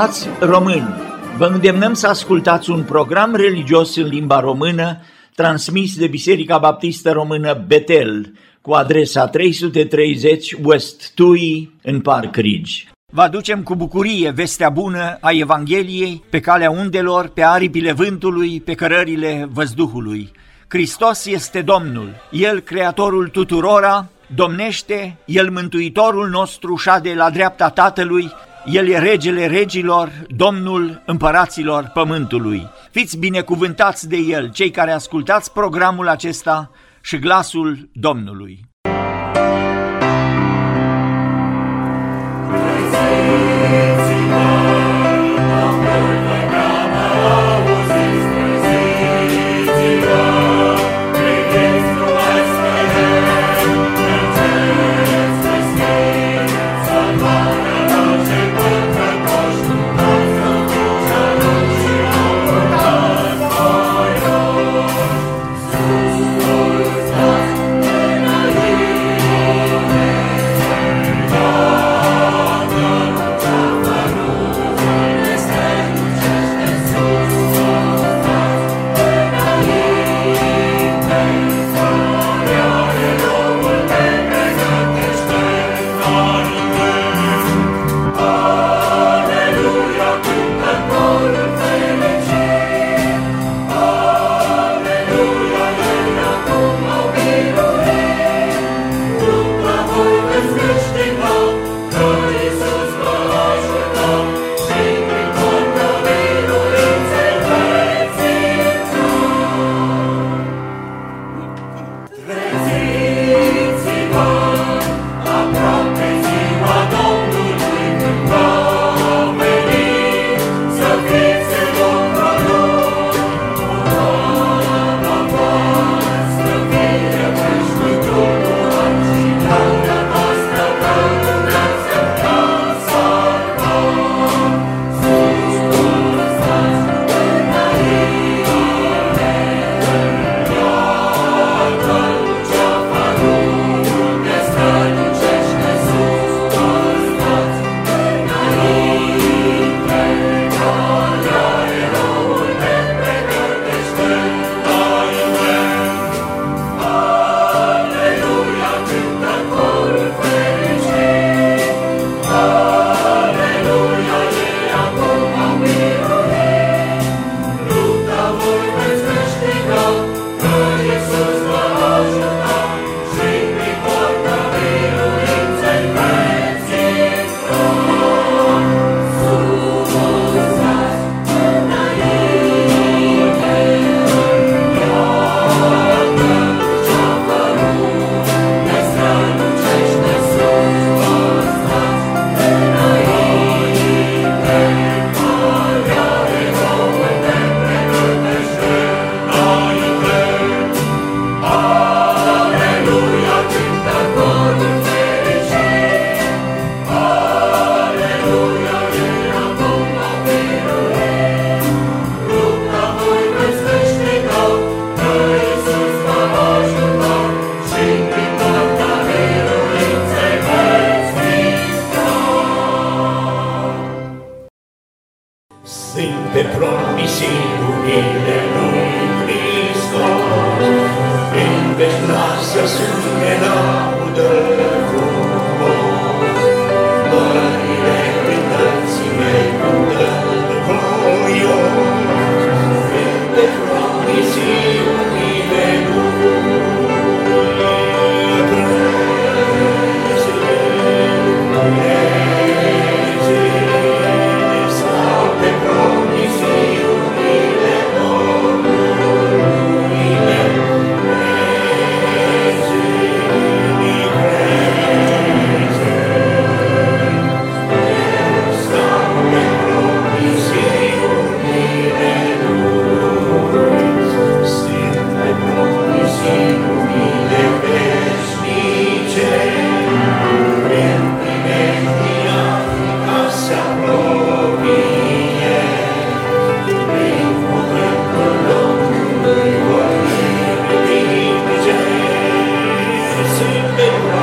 Frați români, vă îndemnăm să ascultați un program religios în limba română transmis de Biserica Baptistă Română Betel cu adresa 330 West Tui în Park Ridge. Vă aducem cu bucurie vestea bună a Evangheliei pe calea undelor, pe aripile vântului, pe cărările văzduhului. Hristos este Domnul, El creatorul tuturora, domnește, El mântuitorul nostru șade la dreapta Tatălui, El e regele regilor, Domnul împăraților pământului. Fiți binecuvântați de El, cei care ascultați programul acesta și glasul Domnului.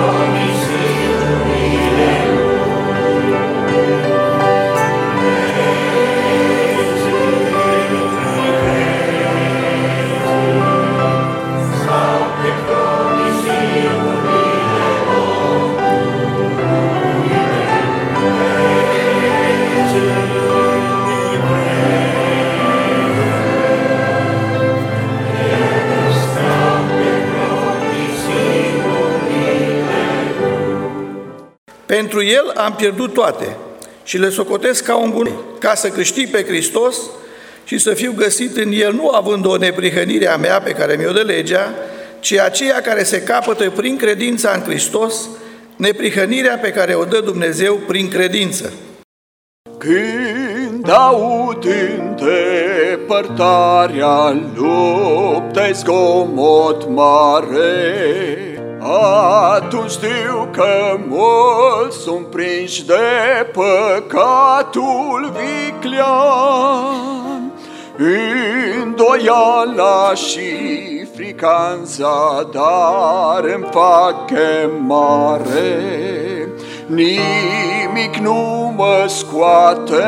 Lord. Am pierdut toate și le socotesc ca un bun, ca să câștig pe Hristos și să fiu găsit în El, nu având o neprihănire a mea pe care mi-o dă legea, ci aceea care se capătă prin credința în Hristos, neprihănirea pe care o dă Dumnezeu prin credință. Când aud îndepărtarea luptei zgomot mare, atunci știu că mulți sunt prinși de păcatul viclean, îndoiala și fricanța, dar îmi fac chemare. Nimic nu mă scoate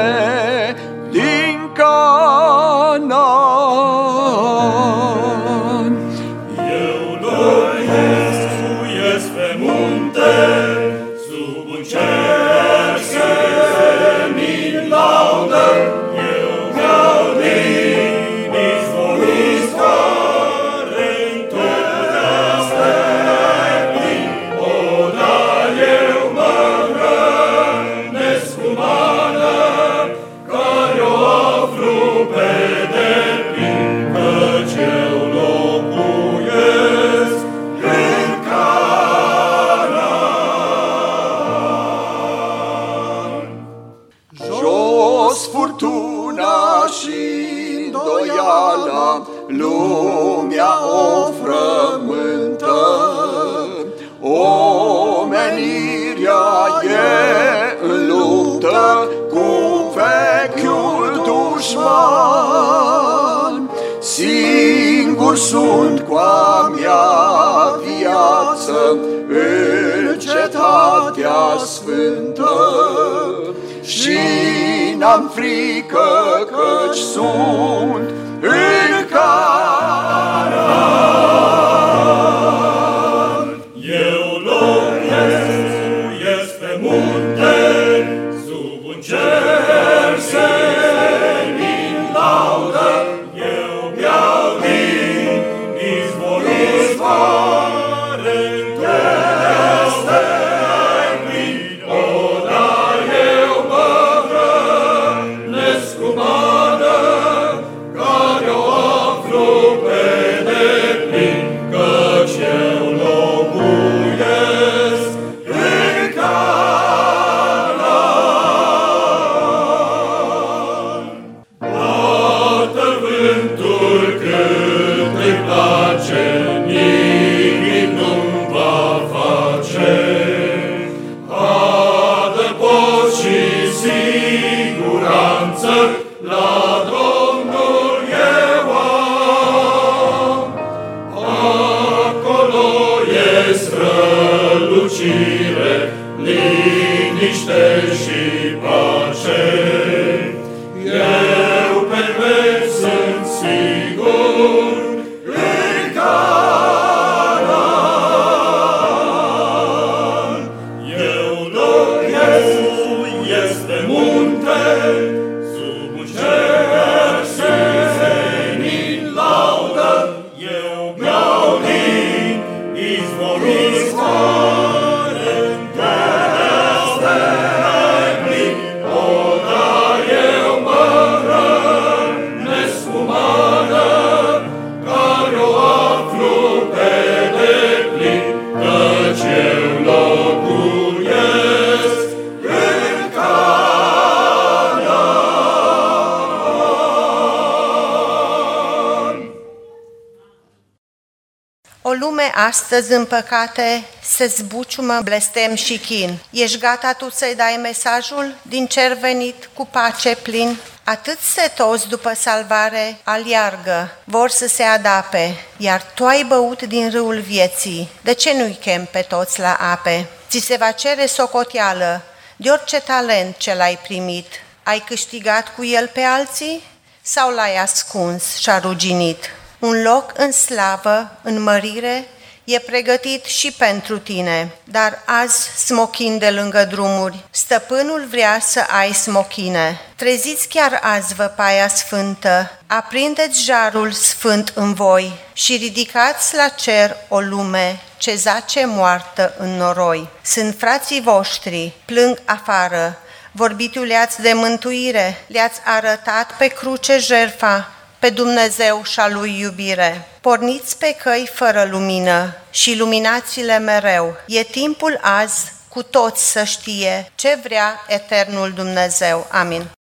din Canaan. Astăzi în păcate se zbuciumă blestem și chin. Ești gata tu să-i dai mesajul din cer venit cu pace plin? Atât setos după salvare aliargă, vor să se adape, iar tu ai băut din râul vieții. De ce nu-i chem pe toți la ape? Ți se va cere socoteală de orice talent ce l-ai primit. Ai câștigat cu el pe alții sau l-ai ascuns și a ruginit? Un loc în slavă, în mărire, e pregătit și pentru tine, dar azi smochin de lângă drumuri. Stăpânul vrea să ai smochine. Treziți chiar azi văpaia sfântă, aprindeți jarul sfânt în voi și ridicați la cer o lume ce zace moartă în noroi. Sunt frații voștri, plâng afară, vorbitul le-ați de mântuire, le-ați arătat pe cruce jerfa, pe Dumnezeu și a lui iubire. Porniți pe căi fără lumină și luminați-le mereu. E timpul azi cu toți să știe ce vrea eternul Dumnezeu. Amin.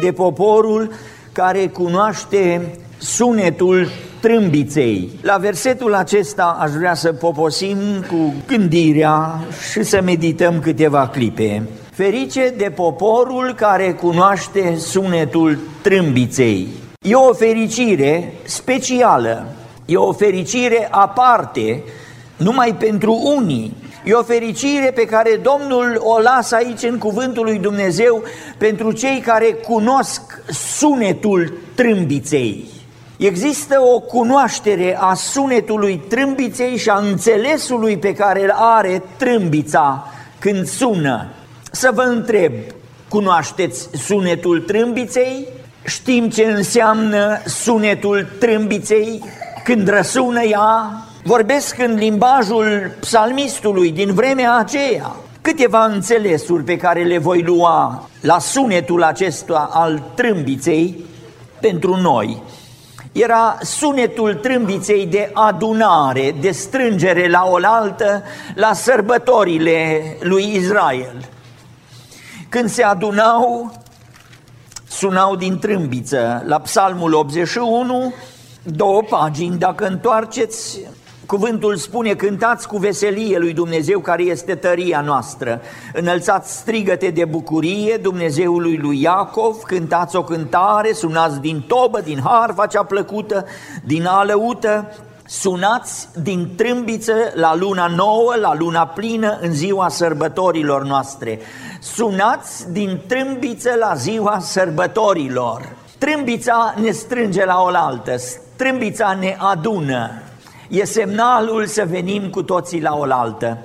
De poporul care cunoaște sunetul trâmbiței. La versetul acesta aș vrea să poposim cu gândirea și să medităm câteva clipe. Ferice de poporul care cunoaște sunetul trâmbiței. E o fericire specială, e o fericire aparte, numai pentru unii, E o fericire pe care Domnul o lasă aici în cuvântul lui Dumnezeu pentru cei care cunosc sunetul trâmbiței. Există o cunoaștere a sunetului trâmbiței și a înțelesului pe care îl are trâmbița când sună. Să vă întreb, cunoașteți sunetul trâmbiței? Știm ce înseamnă sunetul trâmbiței când răsună ea? Vorbesc în limbajul psalmistului din vremea aceea. Câteva înțelesuri pe care le voi lua la sunetul acesta al trâmbiței pentru noi. Era sunetul trâmbiței de adunare, de strângere la oaltă la sărbătorile lui Israel. Când se adunau, sunau din trâmbiță. La psalmul 81, două pagini, dacă întoarceți, Cuvântul spune, cântați cu veselie lui Dumnezeu care este tăria noastră. Înălțați strigăte de bucurie Dumnezeului lui Iacov, cântați o cântare, sunați din tobă, din harfa cea plăcută, din alăută, sunați din trâmbiță la luna nouă, la luna plină, în ziua sărbătorilor noastre. Sunați din trâmbiță la ziua sărbătorilor. Trâmbița ne strânge la oaltă, trâmbița ne adună, e semnalul să venim cu toții la oaltă.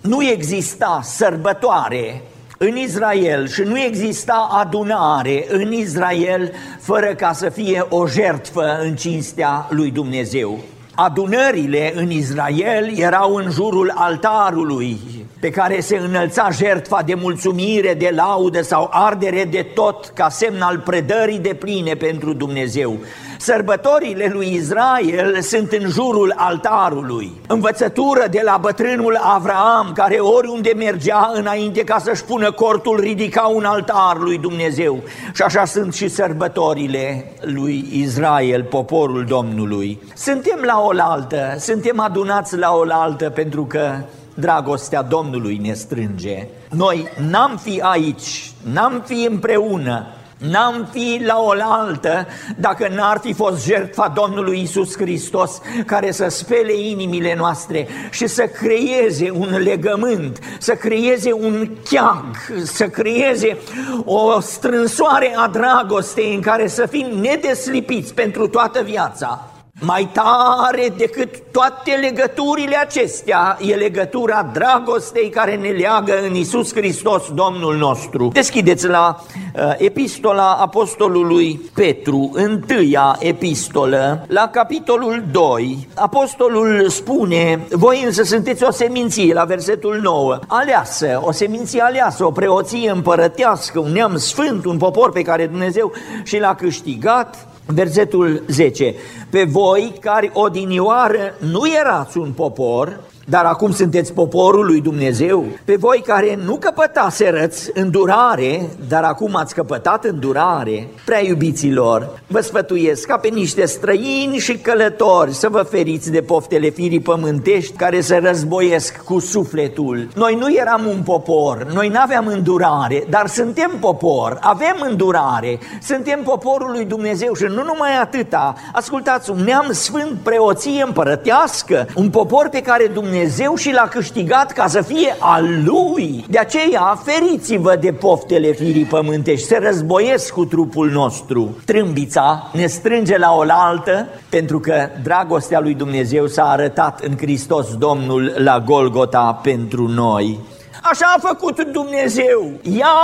Nu exista sărbătoare în Israel și nu exista adunare în Israel fără ca să fie o jertfă în cinstea lui Dumnezeu. Adunările în Israel erau în jurul altarului pe care se înălța jertfa de mulțumire, de laudă sau ardere de tot ca semn al predării de pline pentru Dumnezeu. Sărbătorile lui Israel sunt în jurul altarului. Învățătură de la bătrânul Avraam, care oriunde mergea înainte ca să-și pună cortul, ridica un altar lui Dumnezeu. Și așa sunt și sărbătorile lui Israel, poporul Domnului. Suntem la oaltă, suntem adunați la oaltă pentru că dragostea Domnului ne strânge. Noi n-am fi aici, n-am fi împreună, N-am fi la oaltă dacă n-ar fi fost jertfa Domnului Isus Hristos care să spele inimile noastre și să creeze un legământ, să creeze un cheag, să creeze o strânsoare a dragostei în care să fim nedeslipiți pentru toată viața. Mai tare decât toate legăturile acestea e legătura dragostei care ne leagă în Isus Hristos, Domnul nostru. Deschideți la uh, epistola apostolului Petru, întâia epistolă, la capitolul 2. Apostolul spune, voi însă sunteți o seminție, la versetul 9, aleasă, o seminție aleasă, o preoție împărătească, un neam sfânt, un popor pe care Dumnezeu și l-a câștigat, Versetul 10. Pe voi care odinioară nu erați un popor, dar acum sunteți poporul lui Dumnezeu. Pe voi care nu căpătaserăți îndurare, dar acum ați căpătat îndurare, prea iubiților, vă sfătuiesc ca pe niște străini și călători să vă feriți de poftele firii pământești care se războiesc cu sufletul. Noi nu eram un popor, noi nu aveam îndurare, dar suntem popor, avem îndurare, suntem poporul lui Dumnezeu și nu numai atâta, ascultați, un neam sfânt, preoție împărătească, un popor pe care Dumnezeu Dumnezeu și l-a câștigat ca să fie al Lui. De aceea, feriți-vă de poftele firii pământești, se războiesc cu trupul nostru. Trâmbița ne strânge la oaltă pentru că dragostea lui Dumnezeu s-a arătat în Hristos Domnul la Golgota pentru noi. Așa a făcut Dumnezeu. Ia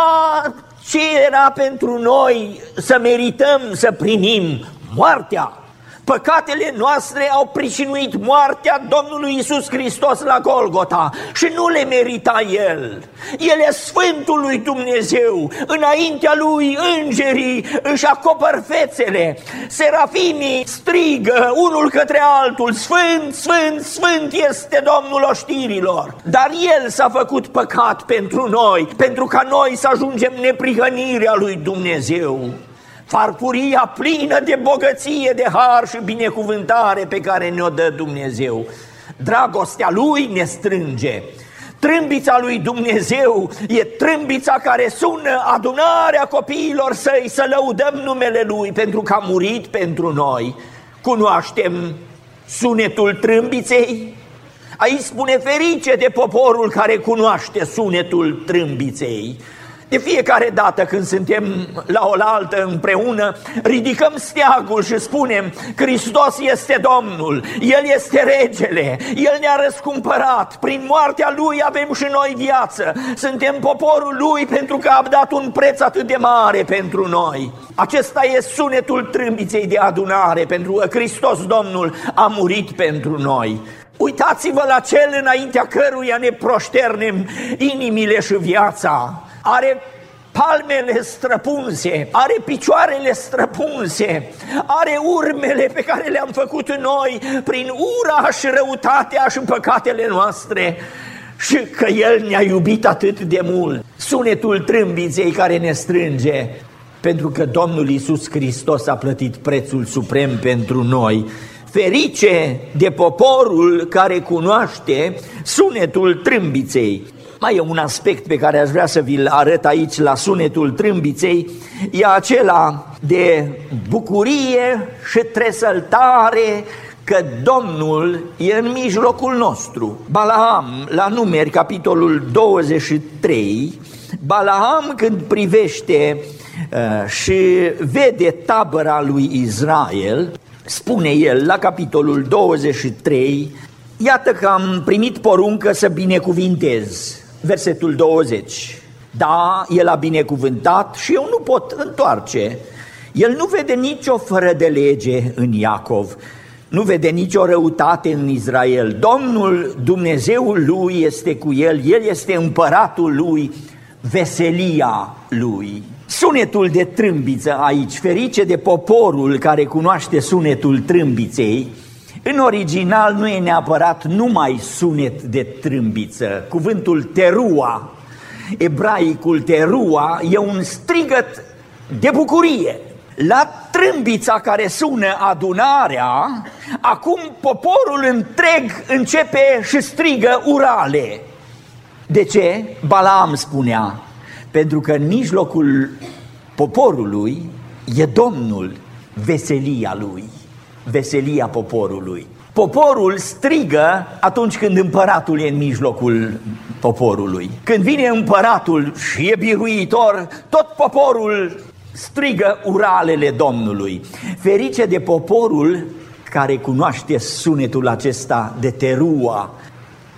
ce era pentru noi să merităm să primim moartea, Păcatele noastre au pricinuit moartea Domnului Isus Hristos la Golgota și nu le merita El. El e Sfântul lui Dumnezeu, înaintea Lui îngerii își acopăr fețele, serafimii strigă unul către altul, Sfânt, Sfânt, Sfânt este Domnul oștirilor. Dar El s-a făcut păcat pentru noi, pentru ca noi să ajungem neprihănirea lui Dumnezeu farfuria plină de bogăție, de har și binecuvântare pe care ne-o dă Dumnezeu. Dragostea Lui ne strânge. Trâmbița lui Dumnezeu e trâmbița care sună adunarea copiilor săi să lăudăm numele Lui pentru că a murit pentru noi. Cunoaștem sunetul trâmbiței? Aici spune ferice de poporul care cunoaște sunetul trâmbiței. De fiecare dată când suntem la oaltă împreună, ridicăm steagul și spunem Hristos este Domnul, El este regele, El ne-a răscumpărat, prin moartea Lui avem și noi viață, suntem poporul Lui pentru că a dat un preț atât de mare pentru noi. Acesta e sunetul trâmbiței de adunare, pentru că Hristos Domnul a murit pentru noi. Uitați-vă la cel înaintea căruia ne proșternem inimile și viața are palmele străpunse, are picioarele străpunse, are urmele pe care le-am făcut noi prin uraș și răutatea și păcatele noastre și că El ne-a iubit atât de mult. Sunetul trâmbiței care ne strânge, pentru că Domnul Isus Hristos a plătit prețul suprem pentru noi Ferice de poporul care cunoaște sunetul trâmbiței. Mai e un aspect pe care aș vrea să vi-l arăt aici la sunetul trâmbiței, e acela de bucurie și tresăltare că Domnul e în mijlocul nostru. Balaam, la numeri, capitolul 23, Balaam când privește uh, și vede tabăra lui Israel, spune el la capitolul 23, iată că am primit poruncă să binecuvintez. Versetul 20. Da, el a binecuvântat și eu nu pot întoarce. El nu vede nicio fără de lege în Iacov, nu vede nicio răutate în Israel. Domnul, Dumnezeul lui este cu el, el este împăratul lui, veselia lui. Sunetul de trâmbiță aici, ferice de poporul care cunoaște sunetul trâmbiței, în original nu e neapărat numai sunet de trâmbiță. Cuvântul terua, ebraicul terua, e un strigăt de bucurie. La trâmbița care sună adunarea, acum poporul întreg începe și strigă urale. De ce? Balaam spunea, pentru că în mijlocul poporului e Domnul, veselia lui, veselia poporului. Poporul strigă atunci când împăratul e în mijlocul poporului. Când vine împăratul și e biruitor, tot poporul strigă uralele Domnului. Ferice de poporul care cunoaște sunetul acesta de terua,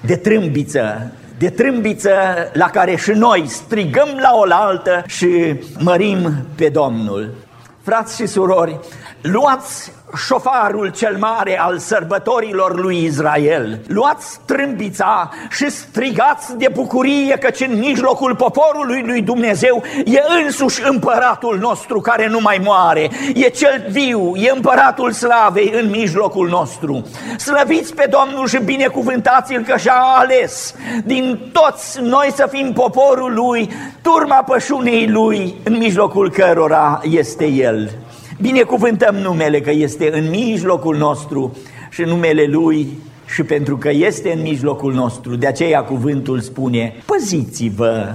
de trâmbiță, de trâmbiță la care și noi strigăm la oaltă și mărim pe Domnul. Frați și surori, luați șofarul cel mare al sărbătorilor lui Israel. Luați trâmbița și strigați de bucurie căci în mijlocul poporului lui Dumnezeu e însuși împăratul nostru care nu mai moare. E cel viu, e împăratul slavei în mijlocul nostru. Slăviți pe Domnul și binecuvântați-l că și-a ales din toți noi să fim poporul lui, turma pășunei lui în mijlocul cărora este el. Binecuvântăm numele că este în mijlocul nostru și numele Lui și pentru că este în mijlocul nostru, de aceea cuvântul spune, păziți-vă,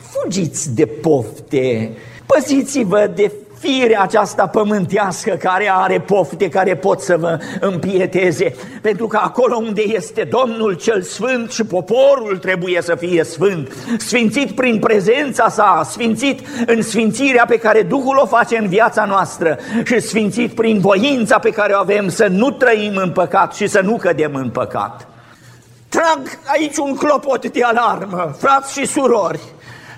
fugiți de pofte, păziți-vă de firea aceasta pământească care are pofte, care pot să vă împieteze, pentru că acolo unde este Domnul cel Sfânt și poporul trebuie să fie sfânt, sfințit prin prezența sa, sfințit în sfințirea pe care Duhul o face în viața noastră și sfințit prin voința pe care o avem să nu trăim în păcat și să nu cădem în păcat. Trag aici un clopot de alarmă, frați și surori,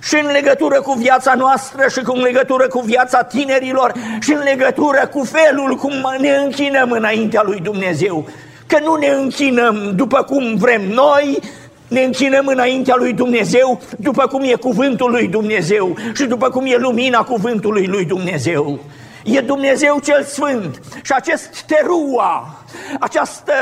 și în legătură cu viața noastră și în legătură cu viața tinerilor și în legătură cu felul cum ne închinăm înaintea lui Dumnezeu. Că nu ne închinăm după cum vrem noi, ne închinăm înaintea lui Dumnezeu după cum e cuvântul lui Dumnezeu și după cum e lumina cuvântului lui Dumnezeu. E Dumnezeu cel Sfânt și acest terua, această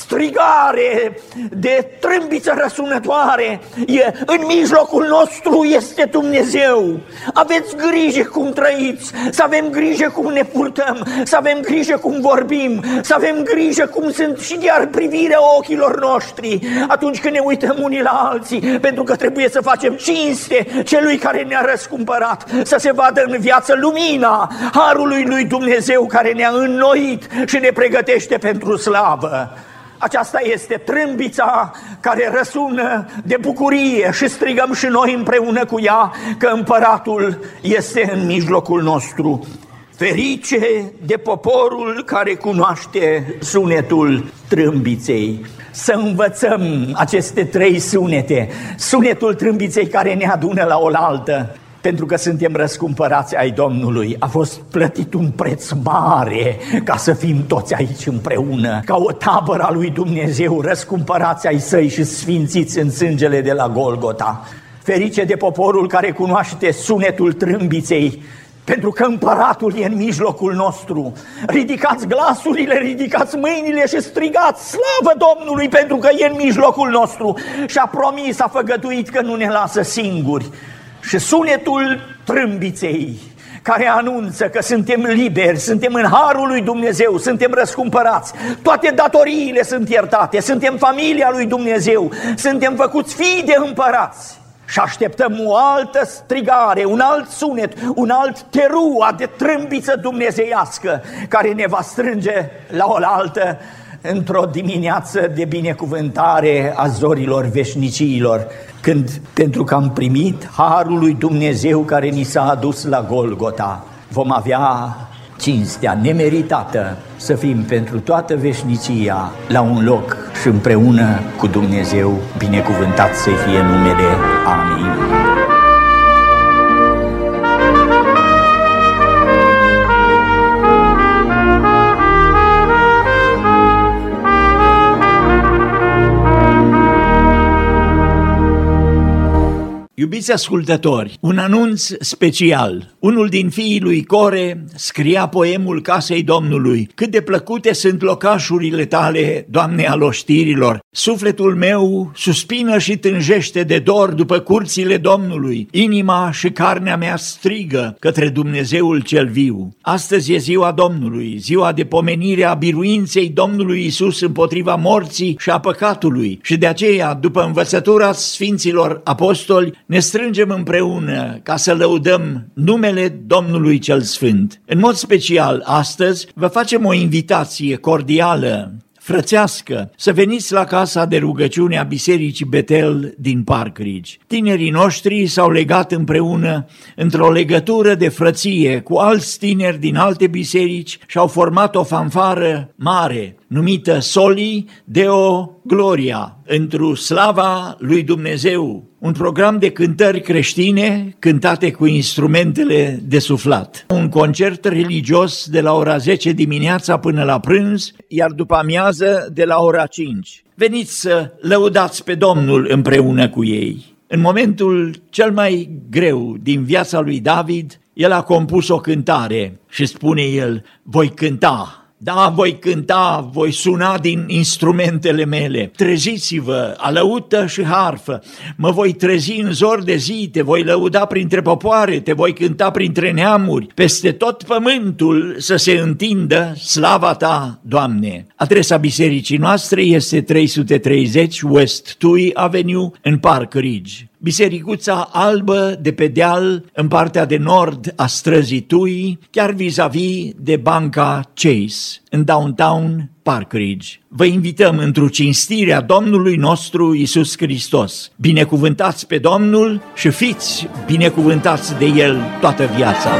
strigare de trâmbiță răsunătoare, e, în mijlocul nostru este Dumnezeu. Aveți grijă cum trăiți, să avem grijă cum ne purtăm, să avem grijă cum vorbim, să avem grijă cum sunt și iar privirea ochilor noștri atunci când ne uităm unii la alții, pentru că trebuie să facem cinste celui care ne-a răscumpărat, să se vadă în viață lumina harului lui Dumnezeu care ne-a înnoit și ne pregătește pentru slavă. Aceasta este trâmbița care răsună de bucurie și strigăm și noi împreună cu ea că împăratul este în mijlocul nostru. Ferice de poporul care cunoaște sunetul trâmbiței. Să învățăm aceste trei sunete, sunetul trâmbiței care ne adună la oaltă, pentru că suntem răscumpărați ai Domnului. A fost plătit un preț mare ca să fim toți aici împreună, ca o tabără a lui Dumnezeu, răscumpărați ai săi și sfințiți în sângele de la Golgota. Ferice de poporul care cunoaște sunetul trâmbiței, pentru că împăratul e în mijlocul nostru. Ridicați glasurile, ridicați mâinile și strigați slavă Domnului pentru că e în mijlocul nostru și a promis, a făgăduit că nu ne lasă singuri. Și sunetul trâmbiței care anunță că suntem liberi, suntem în harul lui Dumnezeu, suntem răscumpărați, toate datoriile sunt iertate, suntem familia lui Dumnezeu, suntem făcuți fii de împărați. Și așteptăm o altă strigare, un alt sunet, un alt terua de trâmbiță dumnezeiască care ne va strânge la oaltă într-o dimineață de binecuvântare a zorilor veșniciilor, când, pentru că am primit harul lui Dumnezeu care ni s-a adus la Golgota, vom avea cinstea nemeritată să fim pentru toată veșnicia la un loc și împreună cu Dumnezeu binecuvântat să fie numele. Amin. Iubiți ascultători, un anunț special. Unul din fiii lui Core scria poemul Casei Domnului. Cât de plăcute sunt locașurile tale, Doamne al oștirilor. Sufletul meu suspină și tânjește de dor după curțile Domnului. Inima și carnea mea strigă către Dumnezeul cel viu. Astăzi e ziua Domnului, ziua de pomenire a biruinței Domnului Isus împotriva morții și a păcatului. Și de aceea, după învățătura Sfinților Apostoli, ne strângem împreună ca să lăudăm numele Domnului cel Sfânt. În mod special, astăzi vă facem o invitație cordială frățească, să veniți la casa de rugăciune a Bisericii Betel din Park Ridge. Tinerii noștri s-au legat împreună într-o legătură de frăție cu alți tineri din alte biserici și au format o fanfară mare, numită Soli Deo Gloria, într-o slava lui Dumnezeu, un program de cântări creștine cântate cu instrumentele de suflat. Un concert religios de la ora 10 dimineața până la prânz, iar după amiază de la ora 5. Veniți să lăudați pe Domnul împreună cu ei. În momentul cel mai greu din viața lui David, el a compus o cântare și spune el, voi cânta da, voi cânta, voi suna din instrumentele mele. Treziți-vă, alăută și harfă. Mă voi trezi în zor de zi, te voi lăuda printre popoare, te voi cânta printre neamuri. Peste tot pământul să se întindă slava ta, Doamne. Adresa bisericii noastre este 330 West Tui Avenue în Park Ridge. Bisericuța albă de pe deal în partea de nord a străzii Tui, chiar vis-a-vis de banca Chase, în downtown Park Ridge. Vă invităm într-o cinstire a Domnului nostru Isus Hristos. Binecuvântați pe Domnul și fiți binecuvântați de El toată viața.